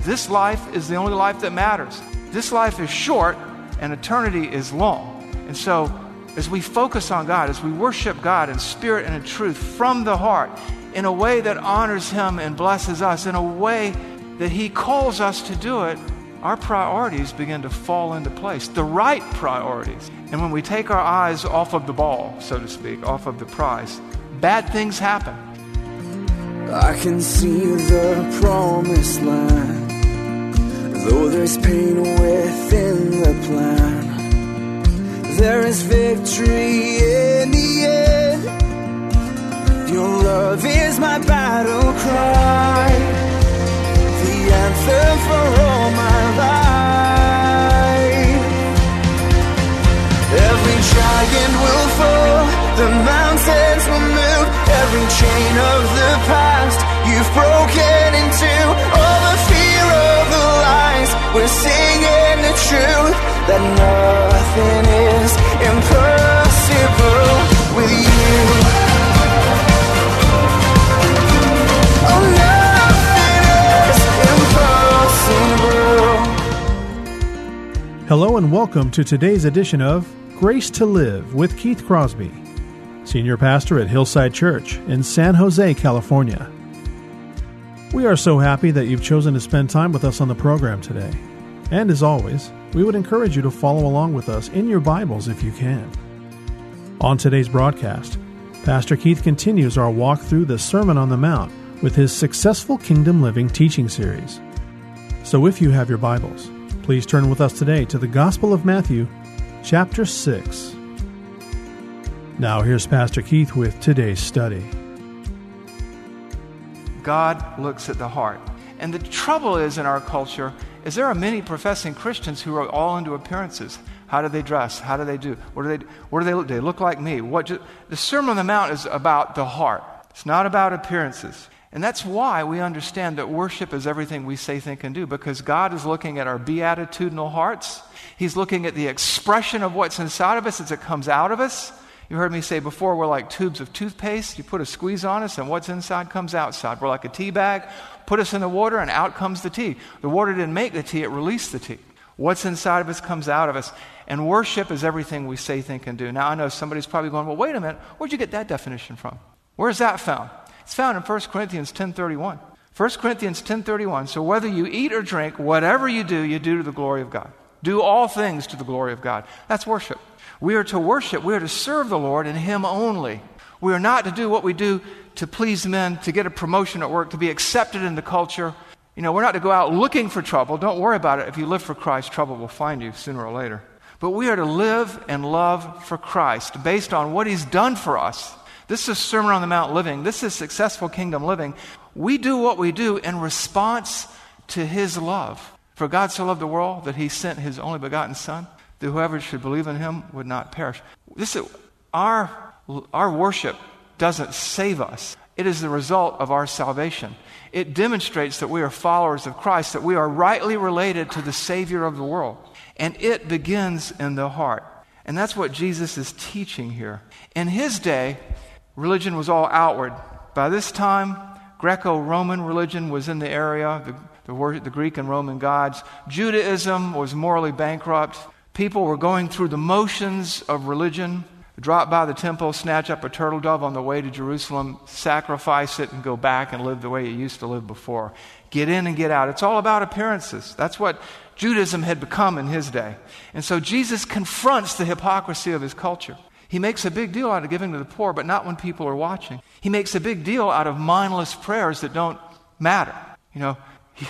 This life is the only life that matters. This life is short and eternity is long. And so, as we focus on God, as we worship God in spirit and in truth from the heart, in a way that honors Him and blesses us, in a way that He calls us to do it, our priorities begin to fall into place, the right priorities. And when we take our eyes off of the ball, so to speak, off of the prize, bad things happen. I can see the promised land Though there's pain within the plan, there is victory in the end. Your love is my battle cry, the anthem for all my life. Every giant will fall, the mountains will move, every chain of the past you've broken into. We're singing the truth that nothing is impossible with you. Oh. Hello and welcome to today's edition of Grace to Live with Keith Crosby, Senior Pastor at Hillside Church in San Jose, California. We are so happy that you've chosen to spend time with us on the program today. And as always, we would encourage you to follow along with us in your Bibles if you can. On today's broadcast, Pastor Keith continues our walk through the Sermon on the Mount with his Successful Kingdom Living teaching series. So if you have your Bibles, please turn with us today to the Gospel of Matthew, chapter 6. Now here's Pastor Keith with today's study. God looks at the heart. And the trouble is in our culture is there are many professing Christians who are all into appearances. How do they dress? How do they do? What do they? What do they look? They look like me? What? The Sermon on the Mount is about the heart. It's not about appearances. And that's why we understand that worship is everything we say, think, and do, because God is looking at our beatitudinal hearts. He's looking at the expression of what's inside of us as it comes out of us. You heard me say before, we're like tubes of toothpaste. You put a squeeze on us, and what's inside comes outside. We're like a tea bag. Put us in the water, and out comes the tea. The water didn't make the tea, it released the tea. What's inside of us comes out of us. And worship is everything we say, think, and do. Now, I know somebody's probably going, well, wait a minute. Where'd you get that definition from? Where's that found? It's found in 1 Corinthians 10.31. 1 Corinthians 10.31. So whether you eat or drink, whatever you do, you do to the glory of God. Do all things to the glory of God. That's worship. We are to worship. We are to serve the Lord and Him only. We are not to do what we do to please men, to get a promotion at work, to be accepted in the culture. You know, we're not to go out looking for trouble. Don't worry about it. If you live for Christ, trouble will find you sooner or later. But we are to live and love for Christ based on what He's done for us. This is Sermon on the Mount living. This is successful kingdom living. We do what we do in response to His love. For God so loved the world that He sent His only begotten Son, that whoever should believe in Him would not perish. This is, our, our worship doesn't save us. It is the result of our salvation. It demonstrates that we are followers of Christ, that we are rightly related to the Savior of the world. And it begins in the heart. And that's what Jesus is teaching here. In his day, religion was all outward. By this time, Greco Roman religion was in the area, the, the, the, Greek and Roman gods. Judaism was morally bankrupt. People were going through the motions of religion. Drop by the temple, snatch up a turtle dove on the way to Jerusalem, sacrifice it, and go back and live the way you used to live before. Get in and get out. It's all about appearances. That's what Judaism had become in his day. And so Jesus confronts the hypocrisy of his culture. He makes a big deal out of giving to the poor, but not when people are watching. He makes a big deal out of mindless prayers that don't matter. You know,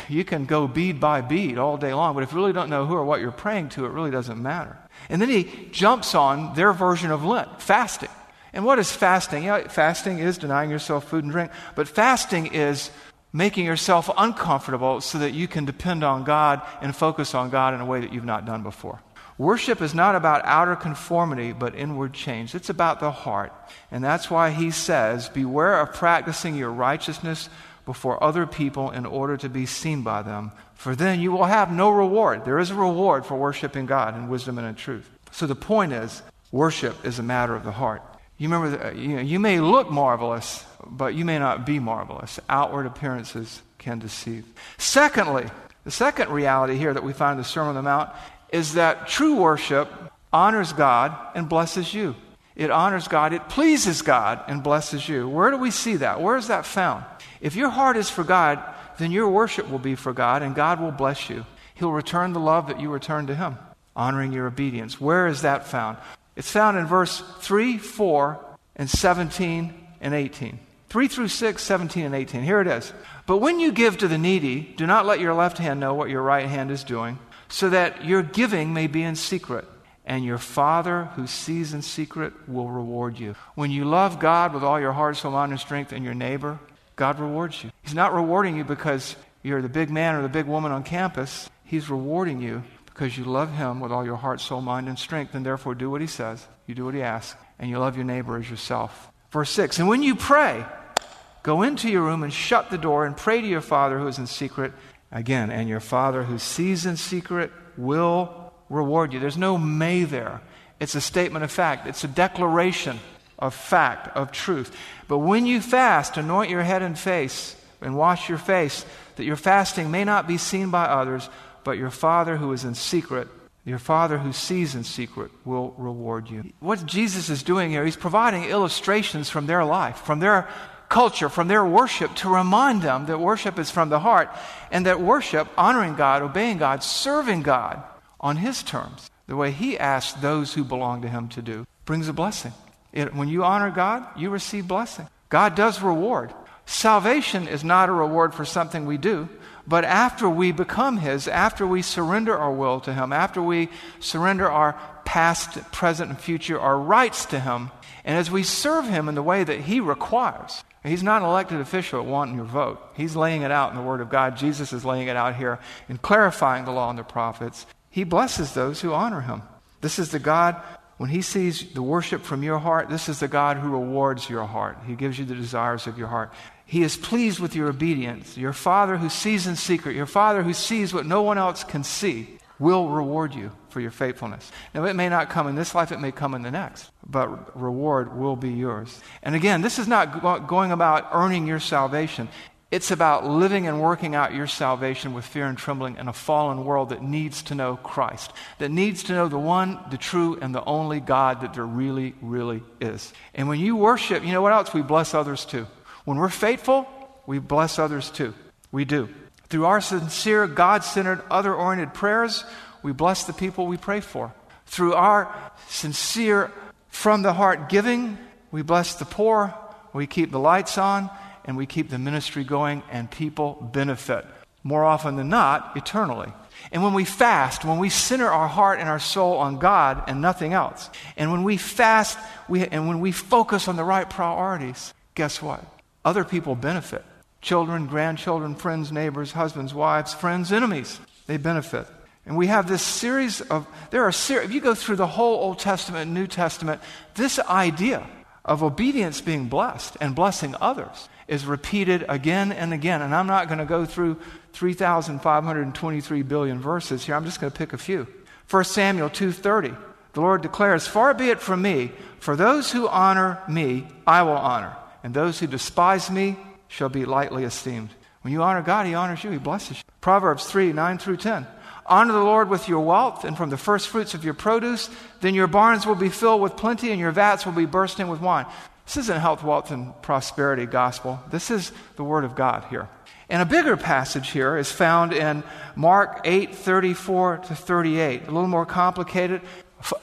you can go bead by bead all day long, but if you really don't know who or what you're praying to, it really doesn't matter. And then he jumps on their version of Lent, fasting. And what is fasting? Know, fasting is denying yourself food and drink, but fasting is making yourself uncomfortable so that you can depend on God and focus on God in a way that you've not done before. Worship is not about outer conformity, but inward change. It's about the heart. And that's why he says, Beware of practicing your righteousness before other people in order to be seen by them, for then you will have no reward. There is a reward for worshiping God in wisdom and in truth. So the point is, worship is a matter of the heart. You remember, that, uh, you, know, you may look marvelous, but you may not be marvelous. Outward appearances can deceive. Secondly, the second reality here that we find in the Sermon on the Mount is that true worship honors God and blesses you. It honors God, it pleases God and blesses you. Where do we see that? Where is that found? If your heart is for God, then your worship will be for God and God will bless you. He'll return the love that you return to Him, honoring your obedience. Where is that found? It's found in verse 3, 4, and 17 and 18. 3 through 6, 17 and 18. Here it is. But when you give to the needy, do not let your left hand know what your right hand is doing so that your giving may be in secret, and your Father who sees in secret will reward you. When you love God with all your heart, soul, mind, and strength, and your neighbor, God rewards you. He's not rewarding you because you're the big man or the big woman on campus. He's rewarding you because you love Him with all your heart, soul, mind, and strength, and therefore do what He says. You do what He asks, and you love your neighbor as yourself. Verse 6 And when you pray, go into your room and shut the door and pray to your Father who is in secret Again, and your Father who sees in secret will reward you. There's no may there. It's a statement of fact, it's a declaration of fact, of truth. But when you fast, anoint your head and face and wash your face, that your fasting may not be seen by others, but your Father who is in secret, your Father who sees in secret, will reward you. What Jesus is doing here, he's providing illustrations from their life, from their culture, from their worship, to remind them that worship is from the heart and that worship, honoring God, obeying God, serving God on His terms, the way He asks those who belong to Him to do, brings a blessing. It, when you honor God, you receive blessing. God does reward. Salvation is not a reward for something we do, but after we become His, after we surrender our will to Him, after we surrender our past, present, and future, our rights to Him, and as we serve Him in the way that He requires, He's not an elected official wanting your vote. He's laying it out in the Word of God. Jesus is laying it out here in clarifying the law and the prophets. He blesses those who honor Him. This is the God, when He sees the worship from your heart, this is the God who rewards your heart. He gives you the desires of your heart. He is pleased with your obedience. Your Father who sees in secret, your Father who sees what no one else can see, will reward you for your faithfulness. Now, it may not come in this life, it may come in the next, but reward will be yours. And again, this is not go- going about earning your salvation. It's about living and working out your salvation with fear and trembling in a fallen world that needs to know Christ, that needs to know the one, the true, and the only God that there really, really is. And when you worship, you know what else? We bless others too. When we're faithful, we bless others too. We do. Through our sincere, God centered, other oriented prayers, we bless the people we pray for. Through our sincere, from the heart giving, we bless the poor, we keep the lights on, and we keep the ministry going, and people benefit. More often than not, eternally. And when we fast, when we center our heart and our soul on God and nothing else, and when we fast we, and when we focus on the right priorities, guess what? Other people benefit children, grandchildren, friends, neighbors, husbands, wives, friends, enemies. They benefit. And we have this series of, there are, ser- if you go through the whole Old Testament and New Testament, this idea of obedience being blessed and blessing others is repeated again and again. And I'm not going to go through 3,523 billion verses here. I'm just going to pick a few. 1 Samuel 2.30, the Lord declares, Far be it from me, for those who honor me, I will honor. And those who despise me, shall be lightly esteemed. When you honor God, He honors you, He blesses you. Proverbs 3 9 through 10. Honor the Lord with your wealth and from the first fruits of your produce. Then your barns will be filled with plenty and your vats will be bursting with wine. This isn't health, wealth, and prosperity gospel. This is the Word of God here. And a bigger passage here is found in Mark 8 34 to 38. A little more complicated,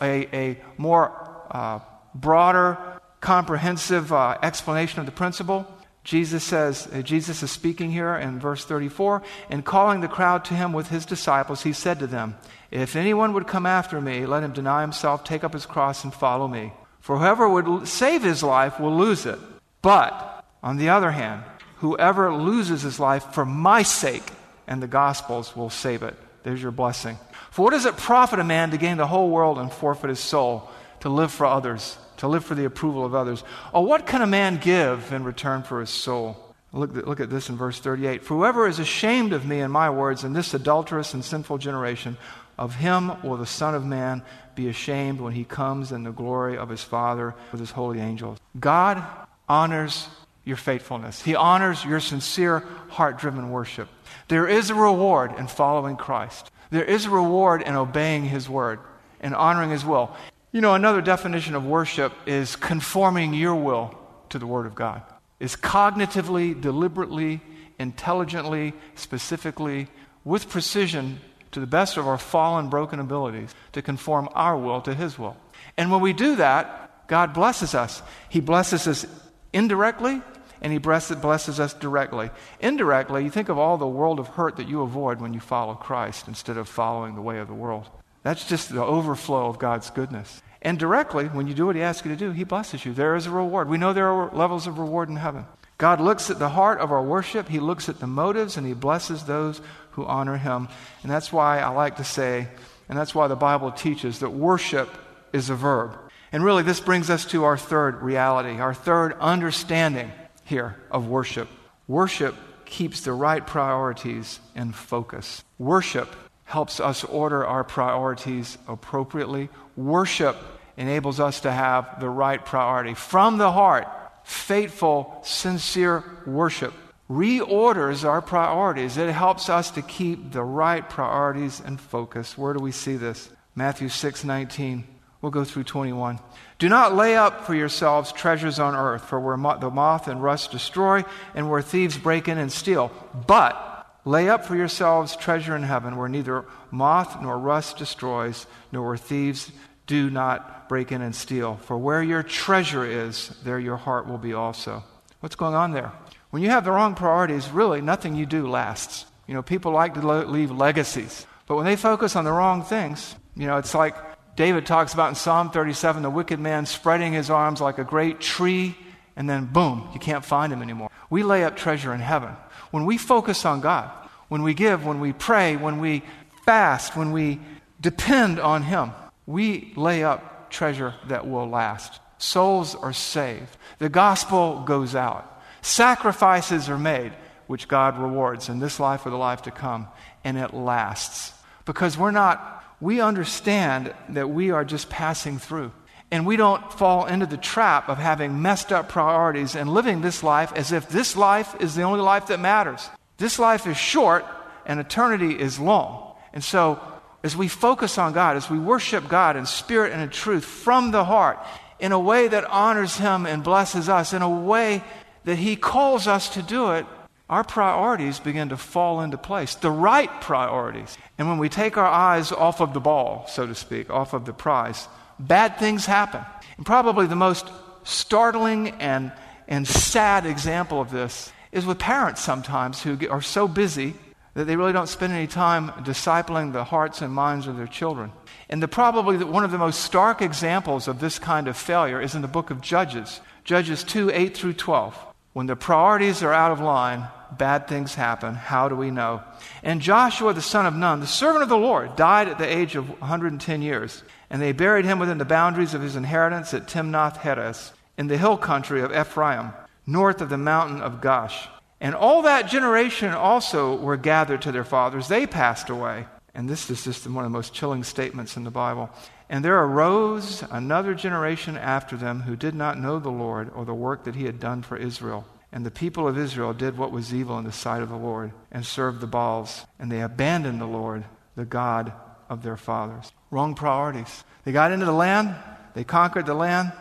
a, a more uh, broader, comprehensive uh, explanation of the principle. Jesus says, uh, Jesus is speaking here in verse 34, and calling the crowd to him with his disciples, he said to them, If anyone would come after me, let him deny himself, take up his cross, and follow me. For whoever would save his life will lose it. But, on the other hand, Whoever loses his life for my sake and the gospel's will save it. There's your blessing. For what does it profit a man to gain the whole world and forfeit his soul, to live for others, to live for the approval of others? Or what can a man give in return for his soul? Look, look at this in verse 38. For whoever is ashamed of me and my words in this adulterous and sinful generation, of him will the Son of Man be ashamed when he comes in the glory of his Father with his holy angels. God honors your faithfulness, He honors your sincere, heart driven worship. There is a reward in following Christ, there is a reward in obeying His word and honoring His will. You know, another definition of worship is conforming your will to the Word of God, is cognitively, deliberately, intelligently, specifically, with precision to the best of our fallen, broken abilities to conform our will to His will. And when we do that, God blesses us. He blesses us indirectly, and He blesses us directly. Indirectly, you think of all the world of hurt that you avoid when you follow Christ instead of following the way of the world. That's just the overflow of God's goodness. And directly, when you do what He asks you to do, He blesses you. There is a reward. We know there are levels of reward in heaven. God looks at the heart of our worship, He looks at the motives, and He blesses those who honor him. And that's why I like to say, and that's why the Bible teaches that worship is a verb. And really, this brings us to our third reality, our third understanding here of worship. Worship keeps the right priorities in focus. Worship helps us order our priorities appropriately. Worship enables us to have the right priority. From the heart, faithful, sincere worship reorders our priorities. It helps us to keep the right priorities and focus. Where do we see this? Matthew 6 19. We'll go through 21. Do not lay up for yourselves treasures on earth, for where mo- the moth and rust destroy, and where thieves break in and steal. But lay up for yourselves treasure in heaven, where neither moth nor rust destroys, nor where thieves do not break in and steal. For where your treasure is, there your heart will be also. What's going on there? When you have the wrong priorities, really nothing you do lasts. You know, people like to le- leave legacies. But when they focus on the wrong things, you know, it's like David talks about in Psalm 37 the wicked man spreading his arms like a great tree, and then boom, you can't find him anymore. We lay up treasure in heaven. When we focus on God, when we give, when we pray, when we fast, when we depend on Him, we lay up treasure that will last. Souls are saved. The gospel goes out. Sacrifices are made, which God rewards in this life or the life to come, and it lasts. Because we're not, we understand that we are just passing through. And we don't fall into the trap of having messed up priorities and living this life as if this life is the only life that matters. This life is short and eternity is long. And so, as we focus on God, as we worship God in spirit and in truth from the heart, in a way that honors Him and blesses us, in a way that He calls us to do it, our priorities begin to fall into place, the right priorities. And when we take our eyes off of the ball, so to speak, off of the prize, bad things happen. And probably the most startling and, and sad example of this is with parents sometimes who are so busy that they really don't spend any time discipling the hearts and minds of their children. And the, probably one of the most stark examples of this kind of failure is in the book of Judges, Judges 2 8 through 12. When the priorities are out of line, bad things happen. How do we know? And Joshua, the son of Nun, the servant of the Lord, died at the age of 110 years. And they buried him within the boundaries of his inheritance at Timnath Heres, in the hill country of Ephraim, north of the mountain of Gaash. And all that generation also were gathered to their fathers. They passed away. And this is just one of the most chilling statements in the Bible. And there arose another generation after them who did not know the Lord or the work that he had done for Israel. And the people of Israel did what was evil in the sight of the Lord and served the Baals. And they abandoned the Lord, the God of their fathers. Wrong priorities. They got into the land, they conquered the land,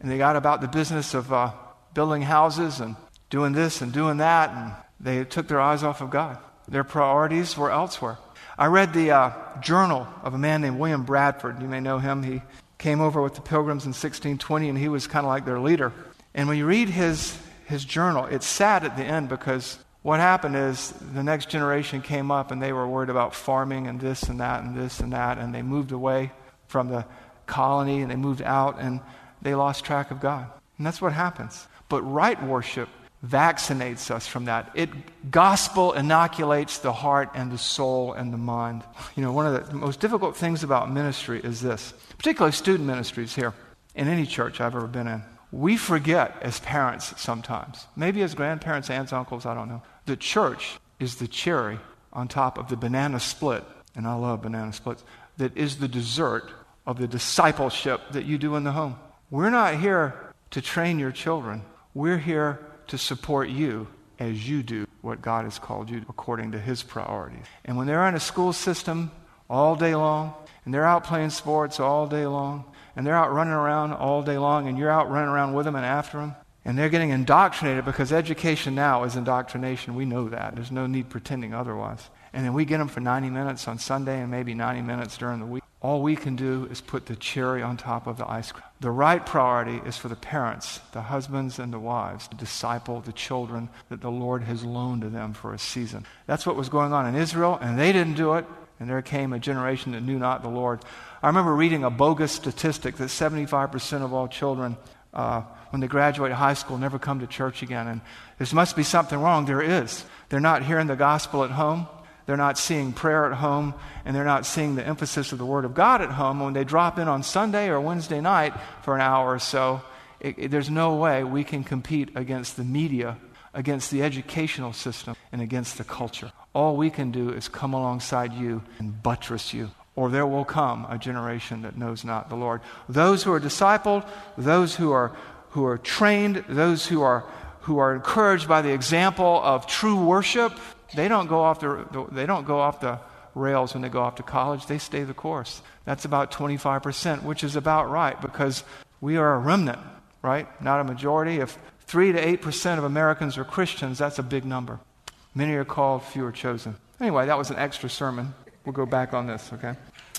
and they got about the business of uh, building houses and doing this and doing that, and they took their eyes off of God. Their priorities were elsewhere. I read the uh, journal of a man named William Bradford. You may know him. He came over with the Pilgrims in 1620, and he was kind of like their leader. And when you read his, his journal, it's sad at the end because what happened is the next generation came up and they were worried about farming and this and that and this and that, and they moved away from the colony and they moved out and they lost track of God. And that's what happens. But right worship vaccinates us from that. It gospel inoculates the heart and the soul and the mind. You know, one of the most difficult things about ministry is this, particularly student ministries here in any church I've ever been in. We forget as parents sometimes, maybe as grandparents, aunts, uncles, I don't know. The church is the cherry on top of the banana split, and I love banana splits, that is the dessert of the discipleship that you do in the home. We're not here to train your children. We're here to support you as you do what God has called you according to His priorities. And when they're in a school system all day long, and they're out playing sports all day long, and they're out running around all day long, and you're out running around with them and after them, and they're getting indoctrinated because education now is indoctrination. We know that. There's no need pretending otherwise. And then we get them for 90 minutes on Sunday and maybe 90 minutes during the week. All we can do is put the cherry on top of the ice cream. The right priority is for the parents, the husbands and the wives, to disciple the children that the Lord has loaned to them for a season. That's what was going on in Israel, and they didn't do it, and there came a generation that knew not the Lord. I remember reading a bogus statistic that 75% of all children, uh, when they graduate high school, never come to church again. And there must be something wrong. There is. They're not hearing the gospel at home. They're not seeing prayer at home, and they're not seeing the emphasis of the Word of God at home. When they drop in on Sunday or Wednesday night for an hour or so, it, it, there's no way we can compete against the media, against the educational system, and against the culture. All we can do is come alongside you and buttress you, or there will come a generation that knows not the Lord. Those who are discipled, those who are, who are trained, those who are, who are encouraged by the example of true worship, they don't go off the, they don't go off the rails when they go off to college. They stay the course. That's about 25%, which is about right because we are a remnant, right? Not a majority. If 3 to 8% of Americans are Christians, that's a big number. Many are called, few are chosen. Anyway, that was an extra sermon. We'll go back on this, okay?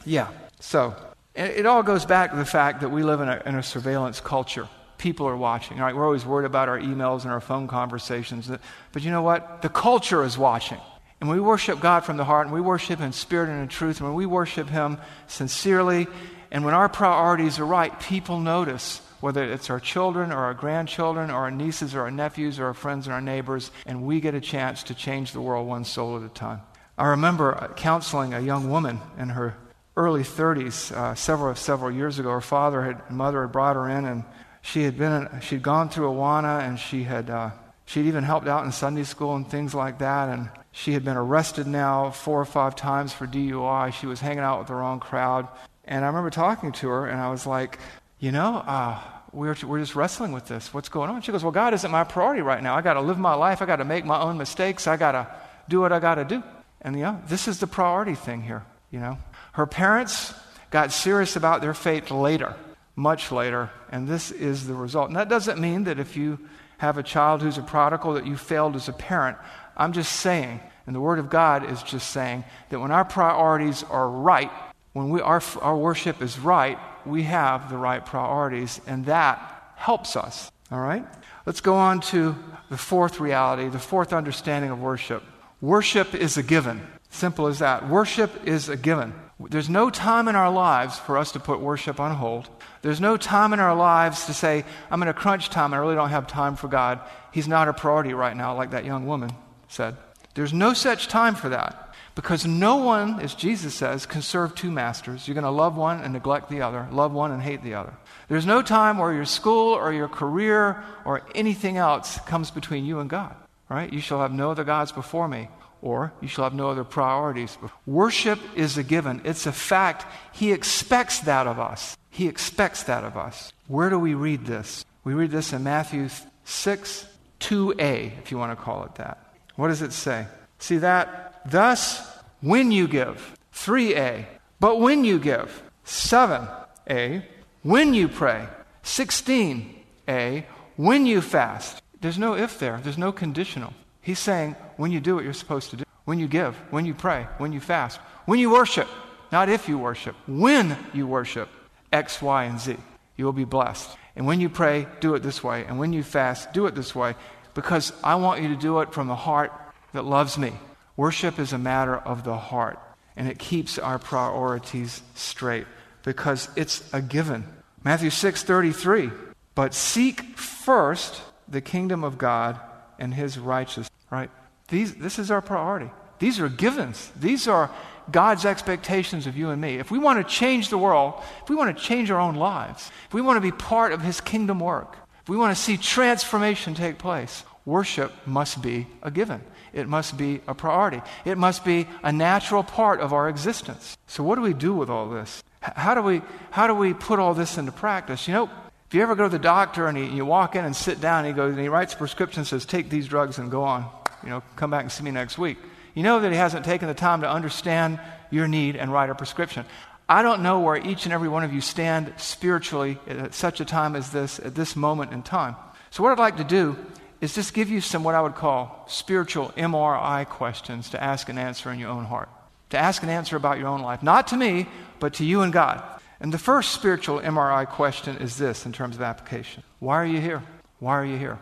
Yeah. So, it all goes back to the fact that we live in a, in a surveillance culture people are watching. Right? We're always worried about our emails and our phone conversations. But you know what? The culture is watching. And we worship God from the heart, and we worship in spirit and in truth, and when we worship Him sincerely, and when our priorities are right, people notice whether it's our children or our grandchildren or our nieces or our nephews or our friends and our neighbors, and we get a chance to change the world one soul at a time. I remember counseling a young woman in her early 30s uh, several several years ago. Her father had, mother had brought her in, and she had been she'd gone through Awana and she had uh, she'd even helped out in Sunday school and things like that and she had been arrested now four or five times for DUI. She was hanging out with the wrong crowd. And I remember talking to her and I was like, you know, uh, we're, we're just wrestling with this. What's going on? She goes, well, God isn't my priority right now. I got to live my life. I got to make my own mistakes. I got to do what I got to do. And, you know, this is the priority thing here, you know. Her parents got serious about their faith later much later, and this is the result. And that doesn't mean that if you have a child who's a prodigal that you failed as a parent. I'm just saying, and the Word of God is just saying, that when our priorities are right, when we, our, our worship is right, we have the right priorities, and that helps us. All right? Let's go on to the fourth reality, the fourth understanding of worship. Worship is a given. Simple as that. Worship is a given. There's no time in our lives for us to put worship on hold. There's no time in our lives to say, I'm in a crunch time and I really don't have time for God. He's not a priority right now, like that young woman said. There's no such time for that because no one, as Jesus says, can serve two masters. You're going to love one and neglect the other, love one and hate the other. There's no time where your school or your career or anything else comes between you and God. Right? You shall have no other gods before me or you shall have no other priorities. Worship is a given, it's a fact. He expects that of us. He expects that of us. Where do we read this? We read this in Matthew 6, 2a, if you want to call it that. What does it say? See that? Thus, when you give, 3a, but when you give, 7a, when you pray, 16a, when you fast. There's no if there, there's no conditional. He's saying, when you do what you're supposed to do, when you give, when you pray, when you fast, when you worship, not if you worship, when you worship X, Y, and Z, you will be blessed. And when you pray, do it this way. And when you fast, do it this way, because I want you to do it from a heart that loves me. Worship is a matter of the heart, and it keeps our priorities straight because it's a given. Matthew 6 33. But seek first the kingdom of God and his righteousness, right? These, this is our priority. These are givens. These are God's expectations of you and me. If we want to change the world, if we want to change our own lives, if we want to be part of his kingdom work, if we want to see transformation take place, worship must be a given. It must be a priority. It must be a natural part of our existence. So, what do we do with all this? How do we, how do we put all this into practice? You know, if you ever go to the doctor and he, you walk in and sit down, and he goes and he writes a prescription says, Take these drugs and go on. You know, come back and see me next week. You know that he hasn't taken the time to understand your need and write a prescription. I don't know where each and every one of you stand spiritually at such a time as this, at this moment in time. So, what I'd like to do is just give you some what I would call spiritual MRI questions to ask and answer in your own heart. To ask and answer about your own life. Not to me, but to you and God. And the first spiritual MRI question is this in terms of application Why are you here? Why are you here?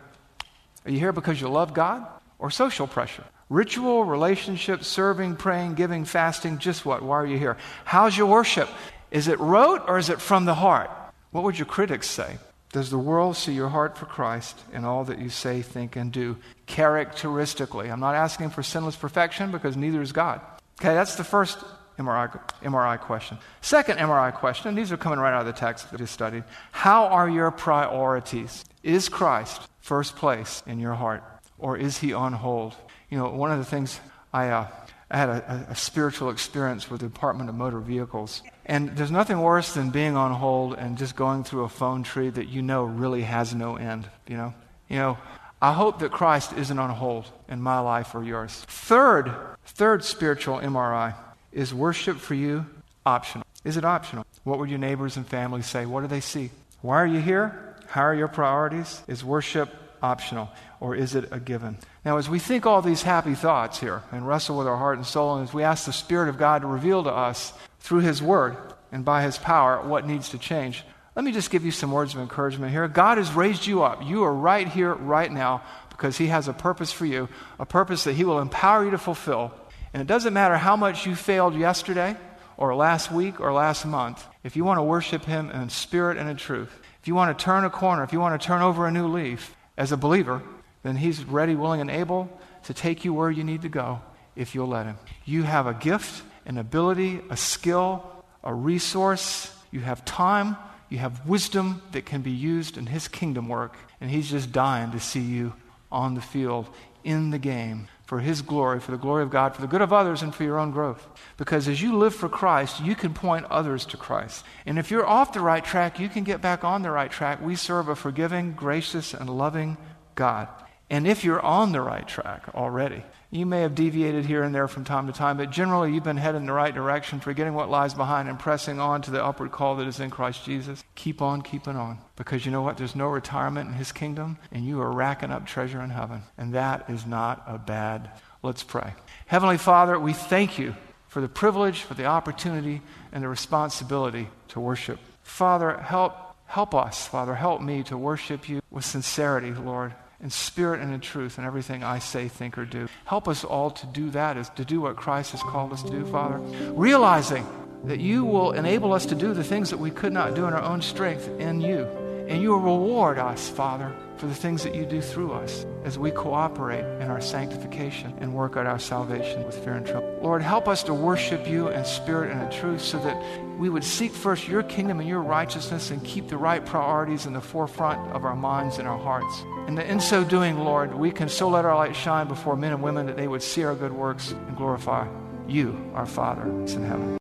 Are you here because you love God or social pressure? Ritual, relationship, serving, praying, giving, fasting, just what? Why are you here? How's your worship? Is it rote or is it from the heart? What would your critics say? Does the world see your heart for Christ in all that you say, think, and do characteristically? I'm not asking for sinless perfection because neither is God. Okay, that's the first MRI, MRI question. Second MRI question, and these are coming right out of the text that we studied. How are your priorities? Is Christ first place in your heart, or is he on hold? You know, one of the things I, uh, I had a, a, spiritual experience with the Department of Motor Vehicles. And there's nothing worse than being on hold and just going through a phone tree that you know really has no end, you know? You know, I hope that Christ isn't on hold in my life or yours. Third, third spiritual MRI is worship for you optional? Is it optional? What would your neighbors and family say? What do they see? Why are you here? How are your priorities? Is worship optional or is it a given? Now, as we think all these happy thoughts here and wrestle with our heart and soul, and as we ask the Spirit of God to reveal to us through His Word and by His power what needs to change, let me just give you some words of encouragement here. God has raised you up. You are right here, right now, because He has a purpose for you, a purpose that He will empower you to fulfill. And it doesn't matter how much you failed yesterday or last week or last month, if you want to worship Him in spirit and in truth, if you want to turn a corner, if you want to turn over a new leaf as a believer, then He's ready, willing, and able to take you where you need to go if you'll let Him. You have a gift, an ability, a skill, a resource. You have time. You have wisdom that can be used in His kingdom work. And He's just dying to see you on the field, in the game, for His glory, for the glory of God, for the good of others, and for your own growth. Because as you live for Christ, you can point others to Christ. And if you're off the right track, you can get back on the right track. We serve a forgiving, gracious, and loving God. And if you're on the right track already, you may have deviated here and there from time to time, but generally you've been heading in the right direction, forgetting what lies behind and pressing on to the upward call that is in Christ Jesus. Keep on keeping on. Because you know what? There's no retirement in his kingdom, and you are racking up treasure in heaven. And that is not a bad. Let's pray. Heavenly Father, we thank you for the privilege, for the opportunity, and the responsibility to worship. Father, help help us, Father, help me to worship you with sincerity, Lord in spirit and in truth in everything I say, think, or do. Help us all to do that, is to do what Christ has called us to do, Father. Realizing that you will enable us to do the things that we could not do in our own strength in you. And you will reward us, Father, for the things that you do through us as we cooperate in our sanctification and work out our salvation with fear and trembling. Lord, help us to worship you in spirit and in truth so that we would seek first your kingdom and your righteousness and keep the right priorities in the forefront of our minds and our hearts. And that in so doing, Lord, we can so let our light shine before men and women that they would see our good works and glorify you, our Father, who's in heaven.